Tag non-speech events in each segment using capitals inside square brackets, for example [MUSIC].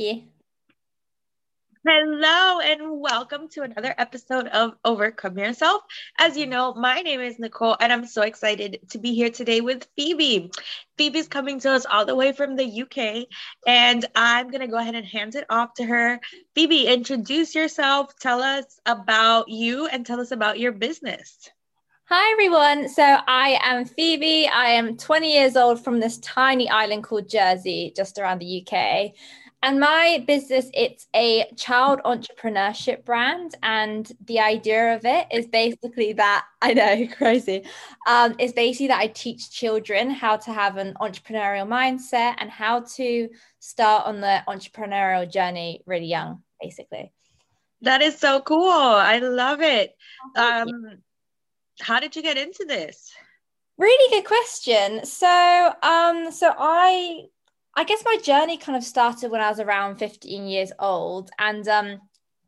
you. Hello and welcome to another episode of Overcome Yourself. As you know, my name is Nicole and I'm so excited to be here today with Phoebe. Phoebe's coming to us all the way from the UK and I'm going to go ahead and hand it off to her. Phoebe, introduce yourself, tell us about you and tell us about your business. Hi everyone. So I am Phoebe. I am 20 years old from this tiny island called Jersey, just around the UK and my business it's a child entrepreneurship brand. And the idea of it is basically that [LAUGHS] i know [LAUGHS] crazy. Um, it's basically that i teach children how to have an entrepreneurial mindset and how to start on the entrepreneurial journey really young basically. That is so cool. I love it. Um, how did you get into this? Really good question. So um so i I guess my journey kind of started when I was around 15 years old. And um,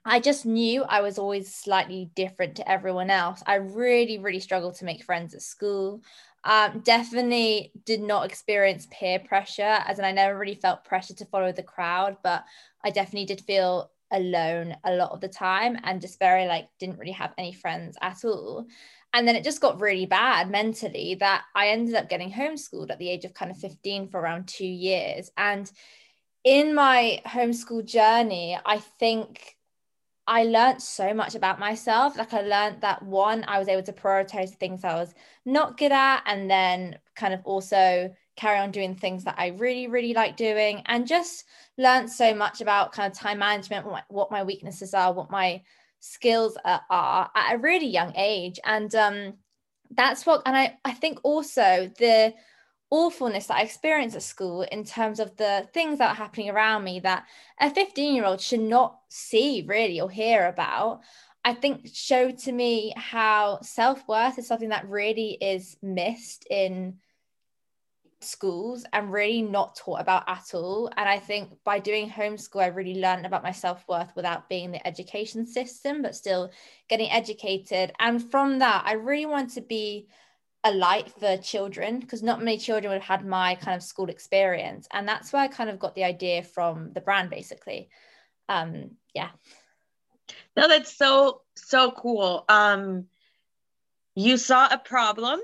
I just knew I was always slightly different to everyone else. I really, really struggled to make friends at school. Um, definitely did not experience peer pressure, as in I never really felt pressure to follow the crowd, but I definitely did feel alone a lot of the time and just very like didn't really have any friends at all. And then it just got really bad mentally that I ended up getting homeschooled at the age of kind of 15 for around two years. And in my homeschool journey, I think I learned so much about myself. Like I learned that one, I was able to prioritize things I was not good at, and then kind of also carry on doing things that I really, really like doing, and just learned so much about kind of time management, what, what my weaknesses are, what my skills are, at a really young age. And um that's what and i i think also the awfulness that i experienced at school in terms of the things that are happening around me that a 15 year old should not see really or hear about i think showed to me how self-worth is something that really is missed in schools and really not taught about at all. And I think by doing homeschool, I really learned about my self worth without being the education system, but still getting educated. And from that, I really want to be a light for children because not many children would have had my kind of school experience. And that's where I kind of got the idea from the brand, basically. Um, yeah. No, that's so, so cool. Um, you saw a problem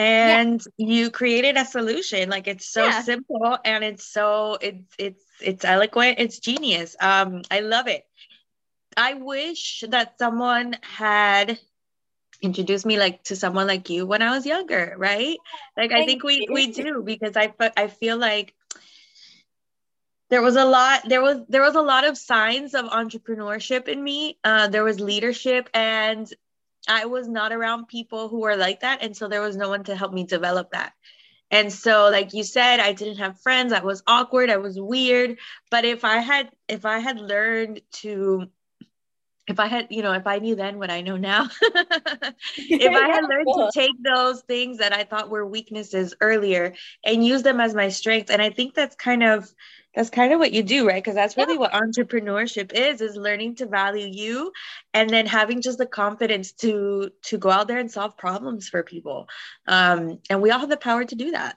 and yeah. you created a solution. Like it's so yeah. simple and it's so it's it's it's eloquent. It's genius. Um i love it. I wish that someone had introduced me like to someone like you when i was younger right? Like i think we we do because i i feel like there was a lot there was there was a lot of signs of entrepreneurship in me. Uh, there was leadership and I was not around people who were like that. And so there was no one to help me develop that. And so, like you said, I didn't have friends. I was awkward. I was weird. But if I had, if I had learned to, if I had, you know, if I knew then what I know now, [LAUGHS] if I had learned to [LAUGHS] take those things that I thought were weaknesses earlier and use them as my strength, and I think that's kind of that's kind of what you do right because that's really yeah. what entrepreneurship is is learning to value you and then having just the confidence to to go out there and solve problems for people um and we all have the power to do that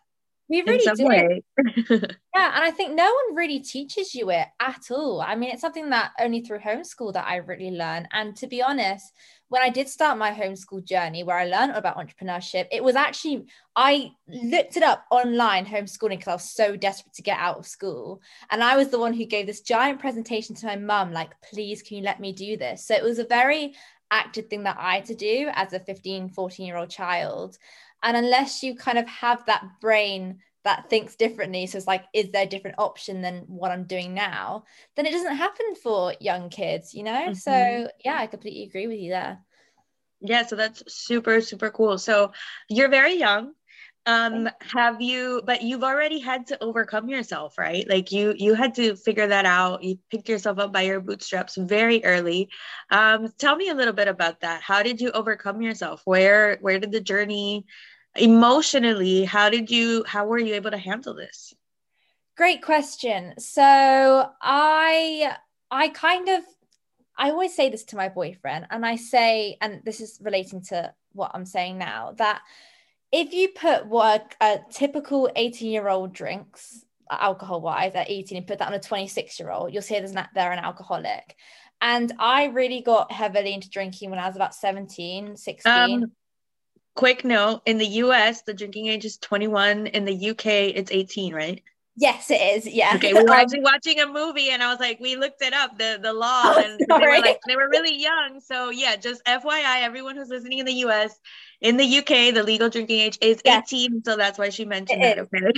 we really do. [LAUGHS] yeah, and I think no one really teaches you it at all. I mean, it's something that only through homeschool that I really learned. And to be honest, when I did start my homeschool journey where I learned about entrepreneurship, it was actually, I looked it up online homeschooling because I was so desperate to get out of school. And I was the one who gave this giant presentation to my mum, like, please, can you let me do this? So it was a very active thing that I had to do as a 15, 14 year old child. And unless you kind of have that brain that thinks differently. So it's like is there a different option than what i'm doing now? Then it doesn't happen for young kids you know? Mm-hmm. so yeah i completely agree with you there. Yeah so that's super super cool. So you're very young. Um have you but you've already had to overcome yourself right? Like you you had to figure that out. You picked yourself up by your bootstraps very early. Um tell me a little bit about that. How did you overcome yourself? Where where did the journey emotionally how did you how were you able to handle this great question so i i kind of i always say this to my boyfriend and i say and this is relating to what i'm saying now that if you put what a typical 18 year old drinks alcohol wise at 18 and put that on a 26 year old, you'll see there's not, they're an alcoholic. And I really got heavily into drinking when I was about 17, 16. Um, quick note in the US, the drinking age is 21. In the UK, it's 18, right? Yes, it is. Yeah. Okay, we were actually watching a movie, and I was like, we looked it up, the the law, oh, and they were like, they were really young. So yeah, just FYI, everyone who's listening in the U.S., in the UK, the legal drinking age is yeah. 18, so that's why she mentioned it. Okay.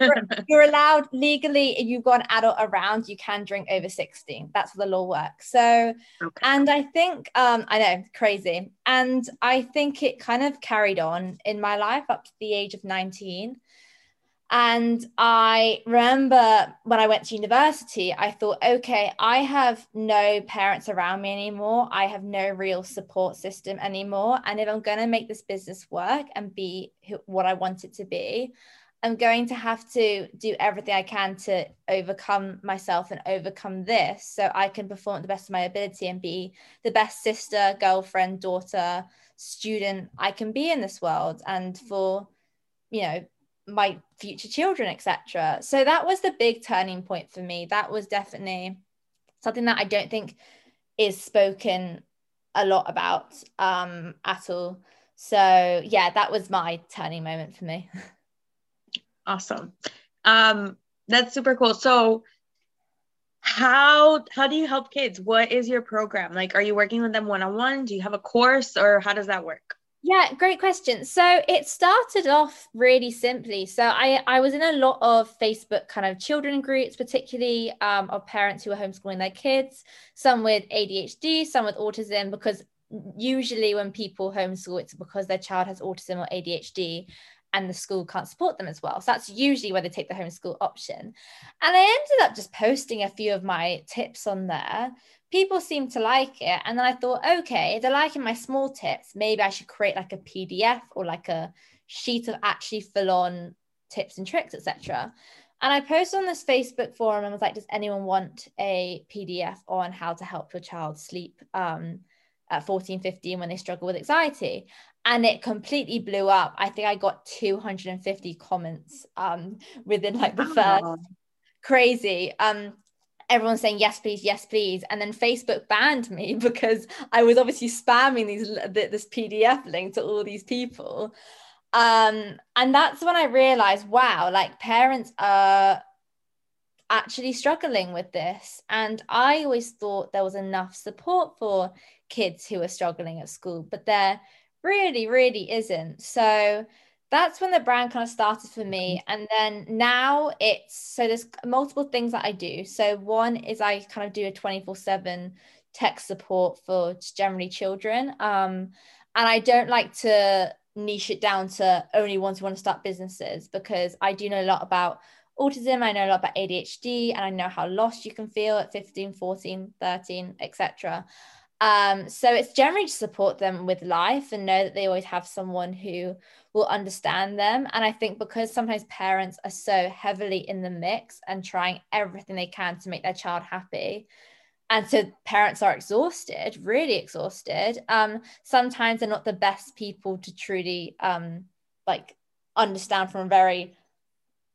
you're, you're allowed legally, if you've got an adult around, you can drink over 16. That's how the law works. So, okay. and I think, um, I know, crazy, and I think it kind of carried on in my life up to the age of 19 and I remember when I went to university, I thought, okay, I have no parents around me anymore. I have no real support system anymore. And if I'm going to make this business work and be what I want it to be, I'm going to have to do everything I can to overcome myself and overcome this so I can perform at the best of my ability and be the best sister, girlfriend, daughter, student I can be in this world. And for, you know, my future children etc so that was the big turning point for me. That was definitely something that i don't think is spoken a lot about um at all. So yeah that was my turning moment for me. [LAUGHS] Awesome. Um that's super cool. So how how do you help kids? What is your program? Like are you working with them one-on-one? Do you have a course or how does that work yeah, great question. So it started off really simply. So I, I was in a lot of Facebook kind of children groups, particularly um, of parents who are homeschooling their kids, some with ADHD, some with autism, because usually when people homeschool, it's because their child has autism or ADHD and the school can't support them as well. So that's usually where they take the homeschool option. And I ended up just posting a few of my tips on there people seem to like it. And then I thought, okay, they're liking my small tips. Maybe I should create like a PDF or like a sheet of actually full on tips and tricks, etc. And I posted on this Facebook forum and was like, does anyone want a PDF on how to help your child sleep um, at 14, 15 when they struggle with anxiety? And it completely blew up. I think I got 250 comments um, within like the first crazy. Um, everyone's saying yes please yes please and then facebook banned me [LAUGHS] because i was obviously spamming these this pdf link to all these people um and that's when i realized wow like parents are actually struggling with this and i always thought there was enough support for kids who are struggling at school but there really really isn't. So that's when the brand kind of started for me mm-hmm. and then now it's so there's multiple things that i do. So one is i kind of do a 24 7 tech support for generally children um, and i don't like to niche it down to only ones who want to start businesses because i do know a lot about autism i know a lot about adhd and i know how lost you can feel at 15 14 13 etc um, so it's generally to support them with life and know that they always have someone who will understand them. And I think because sometimes parents are so heavily in the mix and trying everything they can to make their child happy. And so parents are exhausted, really exhausted. Um, sometimes they're not the best people to truly um, like understand from a very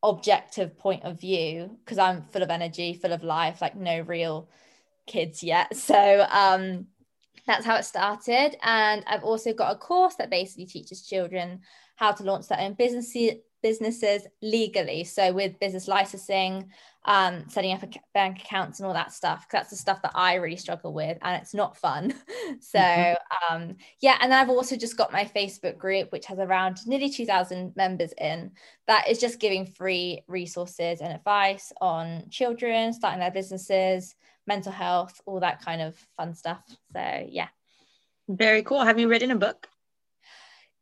objective point of view because I'm full of energy, full of life, like no real kids yet. [LAUGHS] So um, that's how it started. And I've also got a course that basically teaches children how to launch their own businesses businesses legally. So with business licensing um, setting up bank accounts and all that stuff Cause that's the stuff that i really struggle with and it's not fun. [LAUGHS] So mm-hmm. um, yeah and then i've also just got my facebook group which has around nearly 2000 members in. That is just giving free resources and advice on children starting their businesses mental health all that kind of fun stuff. So yeah. Very cool. Have you written a book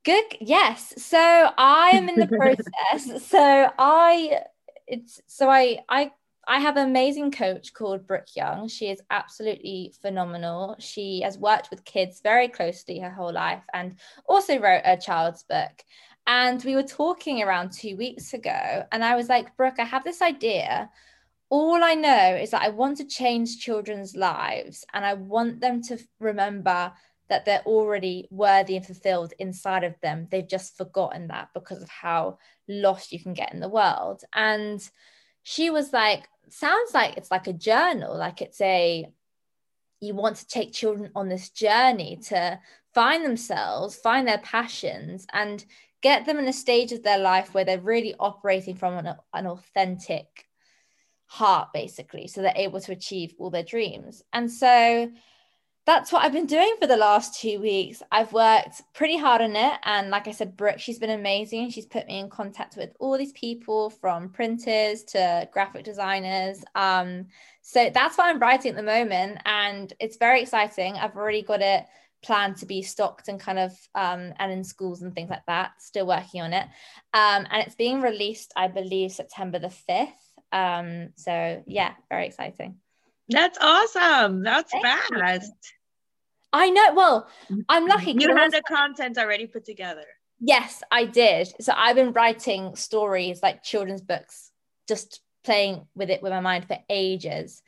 Good. Yes. So I am in the [LAUGHS] process. so I it's so I I I have an amazing coach called Brooke Young. She is absolutely phenomenal. She has worked with kids very closely her whole life and also wrote a child's book. And we were talking around two weeks ago, and I was like, Brooke, I have this idea. All I know is that I want to change children's lives and I want them to remember that they're already worthy and fulfilled inside of them. They've just forgotten that because of how lost you can get in the world. And she was like, sounds like it's like a journal, like it's a, you want to take children on this journey to find themselves, find their passions, and get them in a stage of their life where they're really operating from an, an authentic heart, basically, so they're able to achieve all their dreams. And so that's what I've been doing for the last two weeks. I've worked pretty hard on it. And like I said, Brooke, she's been amazing. She's put me in contact with all these people from printers to graphic designers. Um, so that's what I'm writing at the moment. And it's very exciting. I've already got it planned to be stocked and kind of um, and in schools and things like that. Still working on it. Um, and it's being released, I believe, September the 5th. Um, so yeah, very exciting. That's awesome. That's Thank fast. You. I know. Well, I'm lucky. You had the content already put together. Yes, I did. So I've been writing stories like children's books, just playing with it with my mind for ages.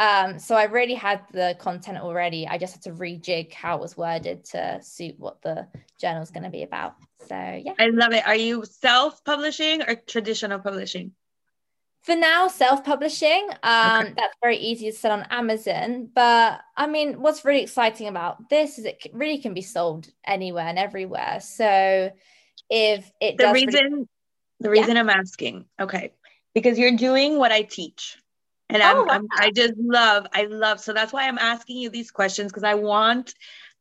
Um, so I really had the content already. I just had to rejig how it was worded to suit what the journal is going to be about. So yeah. I love it. Are you self-publishing or traditional publishing? For now self-publishing um okay. that's very easy to sell on amazon but i mean what's really exciting about this is it really can be sold anywhere and everywhere so if it the reason really- the reason yeah. i'm asking okay because you're doing what i teach and I'm, oh, wow. I'm i just love i love so that's why i'm asking you these questions because i want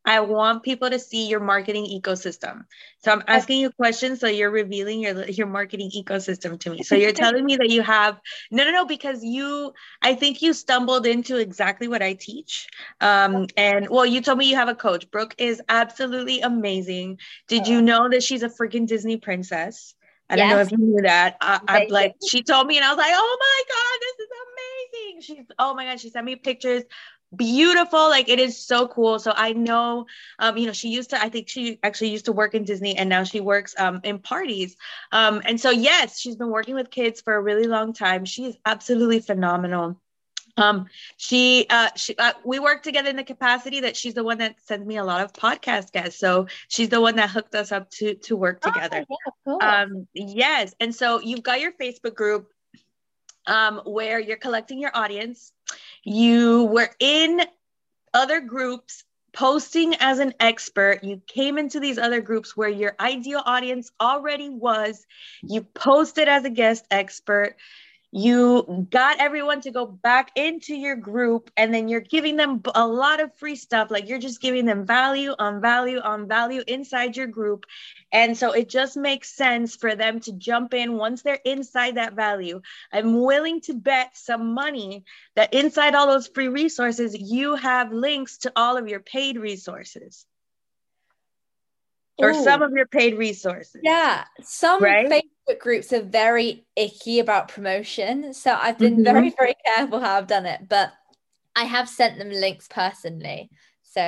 I want people to see your marketing ecosystem. So I'm asking you questions so you're revealing your your marketing ecosystem to me. So you're [LAUGHS] telling me that you have no no no because you I think you stumbled into exactly what I teach. Um and well you told me you have a coach. Brooke is absolutely amazing. Did you know that she's a freaking Disney princess? I don't know if you knew that. I, I'm like, she told me, and I was like, oh my God, this is amazing. She's, oh my God, she sent me pictures beautiful like it is so cool. So i know um you know she used to i think she actually used to work in disney and now she works um in parties. Um and so yes she's been working with kids for a really long time. She is absolutely phenomenal. Um she uh she uh, we work together in the capacity that she's the one that sends me a lot of podcast guests. So she's the one that hooked us up to to work together. Oh, yeah, cool. um yes. And so you've got your facebook group um where you're collecting your audience you were in other groups posting as an expert. You came into these other groups where your ideal audience already was. You posted as a guest expert you got everyone to go back into your group and then you're giving them a lot of free stuff. Like you're just giving them value on value on value inside your group. And so it just makes sense for them to jump in once they're inside that value. I'm willing to bet some money that inside all those free resources you have links to all of your paid resources. Or some of your paid resources. Yeah, some right? Facebook groups are very icky about promotion. So I've been mm-hmm. very, very careful how I've done it, but I have sent them links personally. So,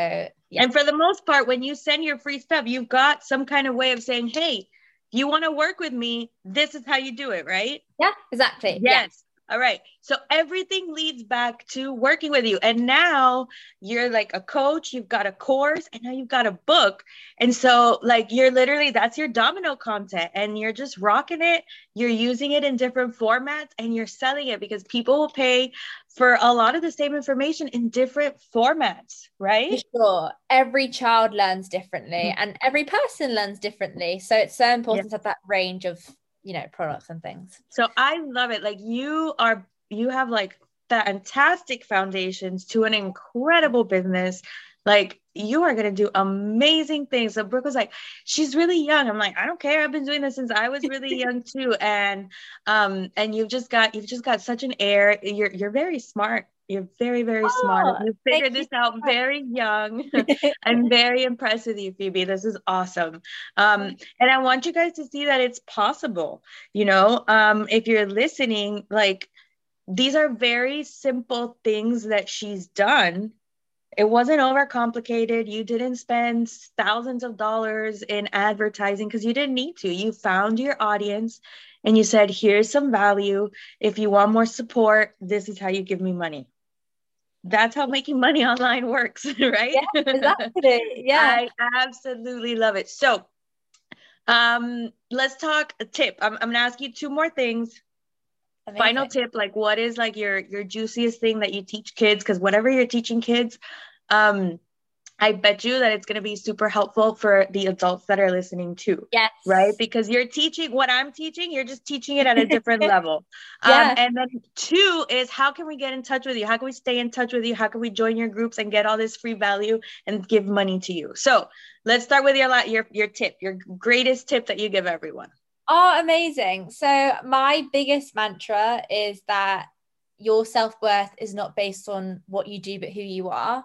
yeah. And for the most part, when you send your free stuff, you've got some kind of way of saying, hey, you want to work with me, this is how you do it, right? Yeah, exactly. Yes. All right. So everything leads back to working with you. And now you're like a coach, you've got a course, and now you've got a book. And so, like, you're literally that's your domino content, and you're just rocking it. You're using it in different formats and you're selling it because people will pay for a lot of the same information in different formats, right? For sure. Every child learns differently mm-hmm. and every person learns differently. So it's so important yeah. to have that range of you know products and things. So i love it. Like you are you have like fantastic foundations to an incredible business like you are going to do amazing things so brooke was like she's really young i'm like i don't care i've been doing this since i was really [LAUGHS] young too and um and you've just got you've just got such an air you're you're very smart you're very, very oh, smart. You figured this you. out very young. [LAUGHS] I'm very impressed with you, Phoebe. This is awesome. Um, and I want you guys to see that it's possible. You know, um, if you're listening, like these are very simple things that she's done. It wasn't overcomplicated. You didn't spend thousands of dollars in advertising because you didn't need to. You found your audience and you said, here's some value. If you want more support, this is how you give me money that's how making money online works, [LAUGHS] right? Yeah, exactly. [LAUGHS] Yeah. I absolutely love it. So um, let's talk a tip. I'm, I'm gonna ask you two more things. Amazing. final tip like what is like your your juiciest thing that you teach kids because whatever you're teaching kids um I bet you that it's going to be super helpful for the adults that are listening too. Yes. Right? Because you're teaching what I'm teaching, you're just teaching it at a different [LAUGHS] level. Yeah. Um, and then two is how can we get in touch with you? How can we stay in touch with you? How can we join your groups and get all this free value and give money to you? So let's start with your your your tip, your greatest tip that you give everyone. Oh, amazing. So my biggest mantra is that your self-worth is not based on what you do, but who you are.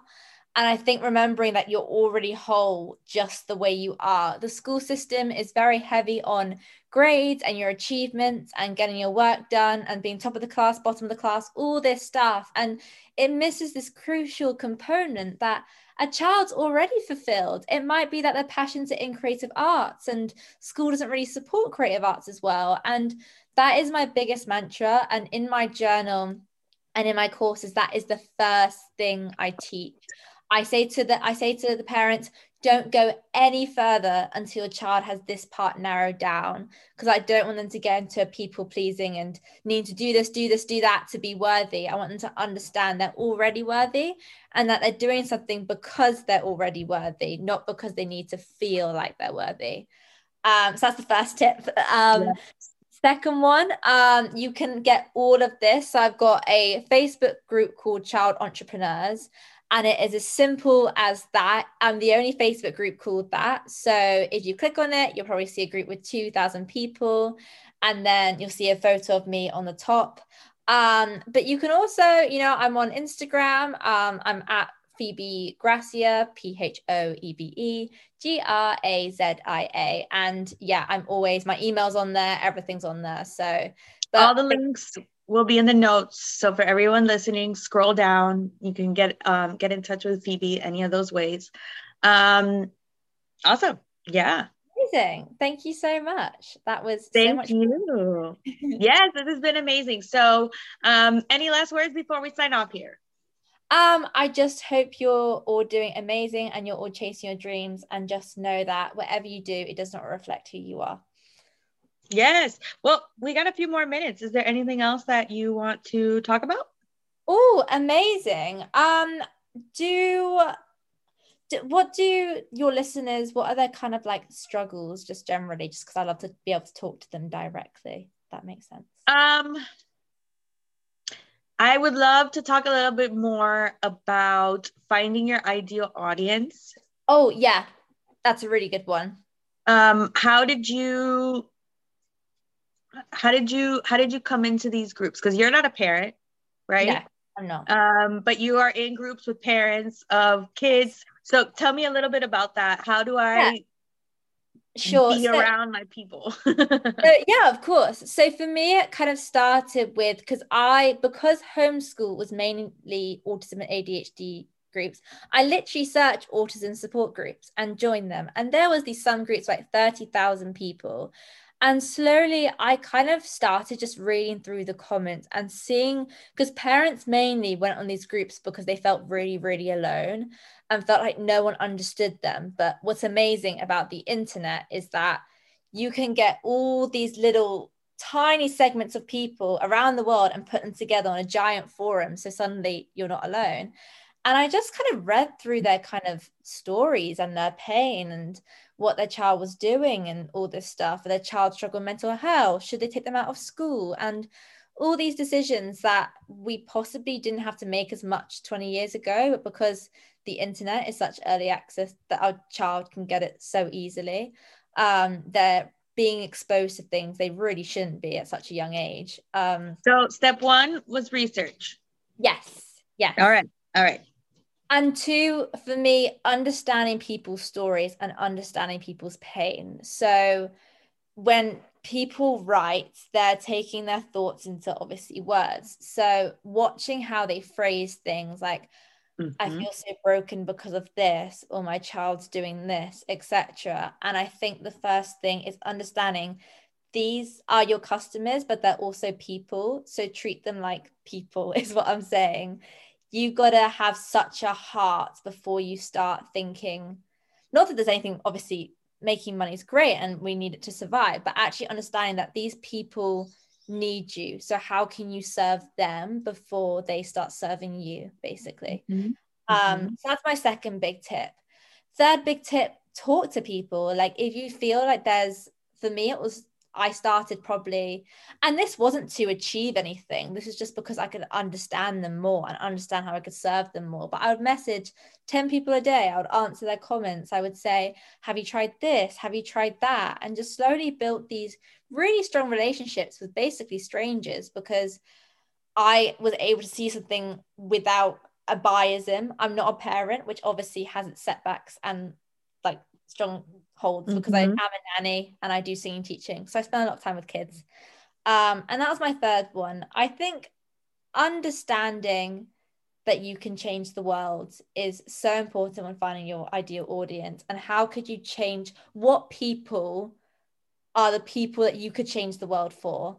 And I think remembering that you're already whole just the way you are. The school system is very heavy on grades and your achievements and getting your work done and being top of the class, bottom of the class, all this stuff. And it misses this crucial component that a child's already fulfilled. It might be that their passions are in creative arts and school doesn't really support creative arts as well. And that is my biggest mantra. And in my journal, and in my courses that is the first thing i teach I say to the I say to the parents, don't go any further until your child has this part narrowed down because I don't want them to get into people pleasing and need to do this, do this, do that to be worthy. I want them to understand they're already worthy and that they're doing something because they're already worthy, not because they need to feel like they're worthy. Um, so that's the first tip. Um, yes. Second one, um, you can get all of this. So I've got a Facebook group called Child Entrepreneurs, and it is as simple as that. I'm the only Facebook group called that. So if you click on it, you'll probably see a group with 2,000 people, and then you'll see a photo of me on the top. Um, but you can also, you know, I'm on Instagram. Um, I'm at Phoebe Grazia, P H O E B E G R A Z I A. And yeah, I'm always, my email's on there, everything's on there. So, but all the links will be in the notes. So for everyone listening, scroll down. You can get um, get in touch with Phoebe any of those ways. Um, awesome. Yeah. Amazing. Thank you so much. That was Thank so much you. [LAUGHS] [LAUGHS] yes, this has been amazing. So um, any last words before we sign off here? Um, I just hope you're all doing amazing and you're all chasing your dreams and just know that whatever you do, it does not reflect who you are. Yes. Well, we got a few more minutes. Is there anything else that you want to talk about? Oh, amazing. Um, do, do what do your listeners? What are their kind of like struggles, just generally? Just because I love to be able to talk to them directly. that makes sense. Um, I would love to talk a little bit more about finding your ideal audience. Oh yeah, that's a really good one. Um, how did you how did you how did you come into these groups? Because you're not a parent right? Yeah i'm not. Um but you are in groups with parents of kids. So tell me a little bit about that. How do i yeah. sure. be so, around my people? [LAUGHS] Yeah of course. So for me it kind of started with because i because homeschool was mainly autism and adhd groups i literally searched autism support groups and joined them. And there was these some groups like 30,000 people and slowly, I kind of started just reading through the comments and seeing because parents mainly went on these groups because they felt really, really alone and felt like no one understood them. But what's amazing about the internet is that you can get all these little tiny segments of people around the world and put them together on a giant forum. So suddenly you're not alone. And I just kind of read through their kind of stories and their pain and what their child was doing and all this stuff. Their child struggled mental health. Should they take them out of school? And all these decisions that we possibly didn't have to make as much 20 years ago, but because the internet is such early access that our child can get it so easily, um, they're being exposed to things they really shouldn't be at such a young age. Um, so, step one was research. Yes. Yes. All right. All right and two for me understanding people's stories and understanding people's pain. So when people write they're taking their thoughts into obviously words. So watching how they phrase things like mm-hmm. i feel so broken because of this or my child's doing this etc and i think the first thing is understanding these are your customers but they're also people. So treat them like people [LAUGHS] is what i'm saying you got to have such a heart before you start thinking. Not that there's anything obviously making money is great and we need it to survive but actually understanding that these people need you. So how can you serve them before they start serving you basically? Mm-hmm. um mm-hmm. so that's my second big tip. Third big tip talk to people. Like if you feel like there's for me it was I started probably, and this wasn't to achieve anything. This is just because I could understand them more and understand how I could serve them more. But I would message 10 people a day. I would answer their comments. I would say, Have you tried this? Have you tried that? And just slowly built these really strong relationships with basically strangers because I was able to see something without a biasm. I'm not a parent, which obviously has its setbacks and like strong holds mm-hmm. because I mm-hmm. am a nanny and I do singing teaching. So I spend a lot of time with kids. Um, and that was my third one. I think understanding that you can change the world is so important when finding your ideal audience. And how could you change what people are the people that you could change the world for?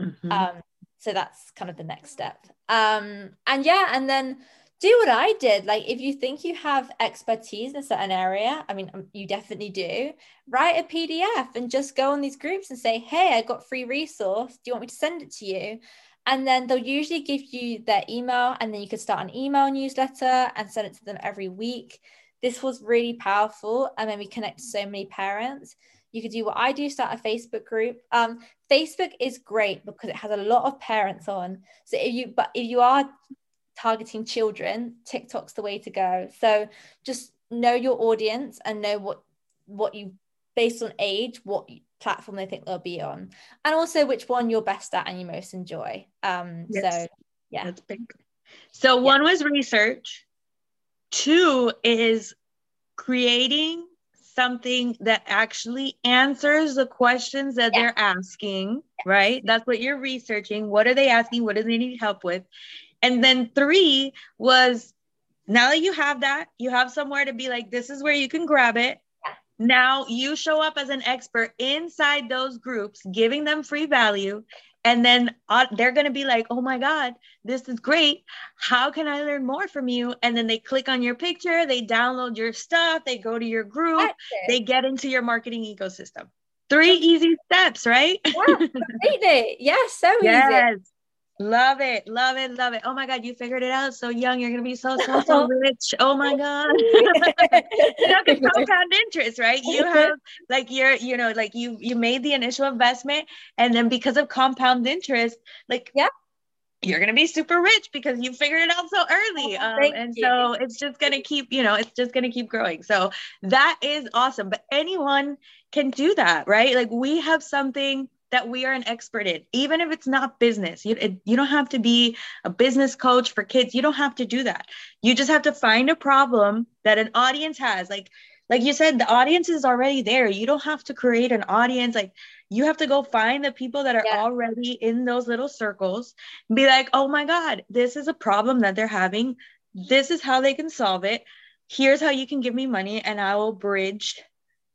Mm-hmm. Um, so that's kind of the next step. Um, and yeah, and then do what I did. Like, if you think you have expertise in a certain area, I mean, um, you definitely do, write a PDF and just go on these groups and say, Hey, I got free resource. Do you want me to send it to you? And then they'll usually give you their email, and then you could start an email newsletter and send it to them every week. This was really powerful. And then we connect so many parents. You could do what I do, start a Facebook group. Um, Facebook is great because it has a lot of parents on. So if you, but if you are targeting children, TikTok's the way to go. So just know your audience and know what what you based on age, what platform they think they'll be on, and also which one you're best at and you most enjoy. Um, yes. so yeah, that's big. So yeah. one was research. Two is creating something that actually answers the questions that yeah. they're asking, right? That's what you're researching. What are they asking? What do they need help with? And then three was now that you have that, you have somewhere to be like, this is where you can grab it. Now you show up as an expert inside those groups, giving them free value. And then uh, they're going to be like, oh my God, this is great. How can I learn more from you? And then they click on your picture, they download your stuff, they go to your group, they get into your marketing ecosystem. Three easy steps, right? Yeah, completely. [LAUGHS] Yes, so yes. easy. Love it, love it, love it. Oh my God, you figured it out so young. You're gonna be so so so [LAUGHS] rich. Oh my God. [LAUGHS] you know, compound interest, right? You [LAUGHS] have like you're, you know, like you you made the initial investment, and then because of compound interest, like yeah, you're gonna be super rich because you figured it out so early. Oh, um, and you. so it's just gonna keep, you know, it's just gonna keep growing. So that is awesome. But anyone can do that, right? Like we have something that we are an expert in, even if it's not business. You, it, you don't have to be a business coach for kids. You don't have to do that. You just have to find a problem that an audience has. Like, like you said, the audience is already there. You don't have to create an audience. Like, you have to go find the people that are yeah. already in those little circles and be like, oh my God, this is a problem that they're having. This is how they can solve it. Here's how you can give me money, and I will bridge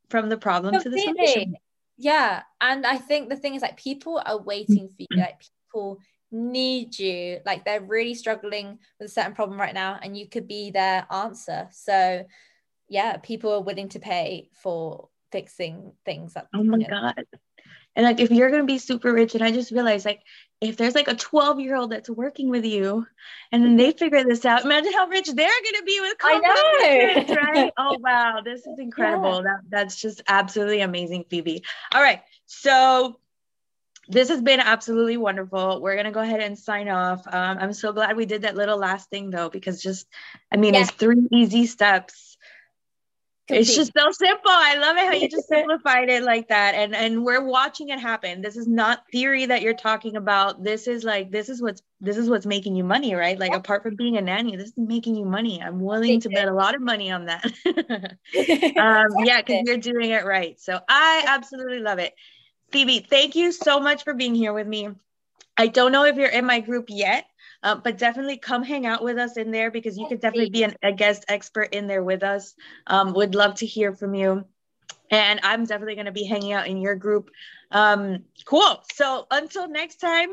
from the problem to the solution yeah and i think the thing is like people are waiting for you mm. like people need you like they're really struggling with a certain problem right now and you could be their answer. So yeah people are willing to pay for fixing things that, oh my know. god and like if you're gonna be super rich and i just realized like if there's like a 12 year old that's working with you and then they figure this out imagine how rich they're gonna be with I know. right [LAUGHS] oh wow this is incredible yeah. that, that's just absolutely amazing phoebe all right so this has been absolutely wonderful. We're gonna go ahead and sign off. Um, I'm so glad we did that little last thing though, because just, I mean, yeah. it's three easy steps it's just so simple. I love it how you just [LAUGHS] simplified it like that. And and we're watching it happen. This is not theory that you're talking about. This is like this is what's this is what's making you money, right? Like apart from being a nanny, this is making you money. I'm willing to bet a lot of money on that. [LAUGHS] [LAUGHS] um, yeah, because you're doing it right. So I absolutely love it. Phoebe, thank you so much for being here with me. I don't know if you're in my group yet. Uh, but definitely come hang out with us in there because you could definitely be an, a guest expert in there with us. Um, would love to hear from you. And I'm definitely going to be hanging out in your group. Um, cool. So until next time,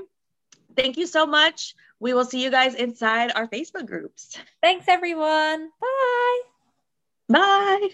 thank you so much. We will see you guys inside our Facebook groups. Thanks, everyone. Bye. Bye.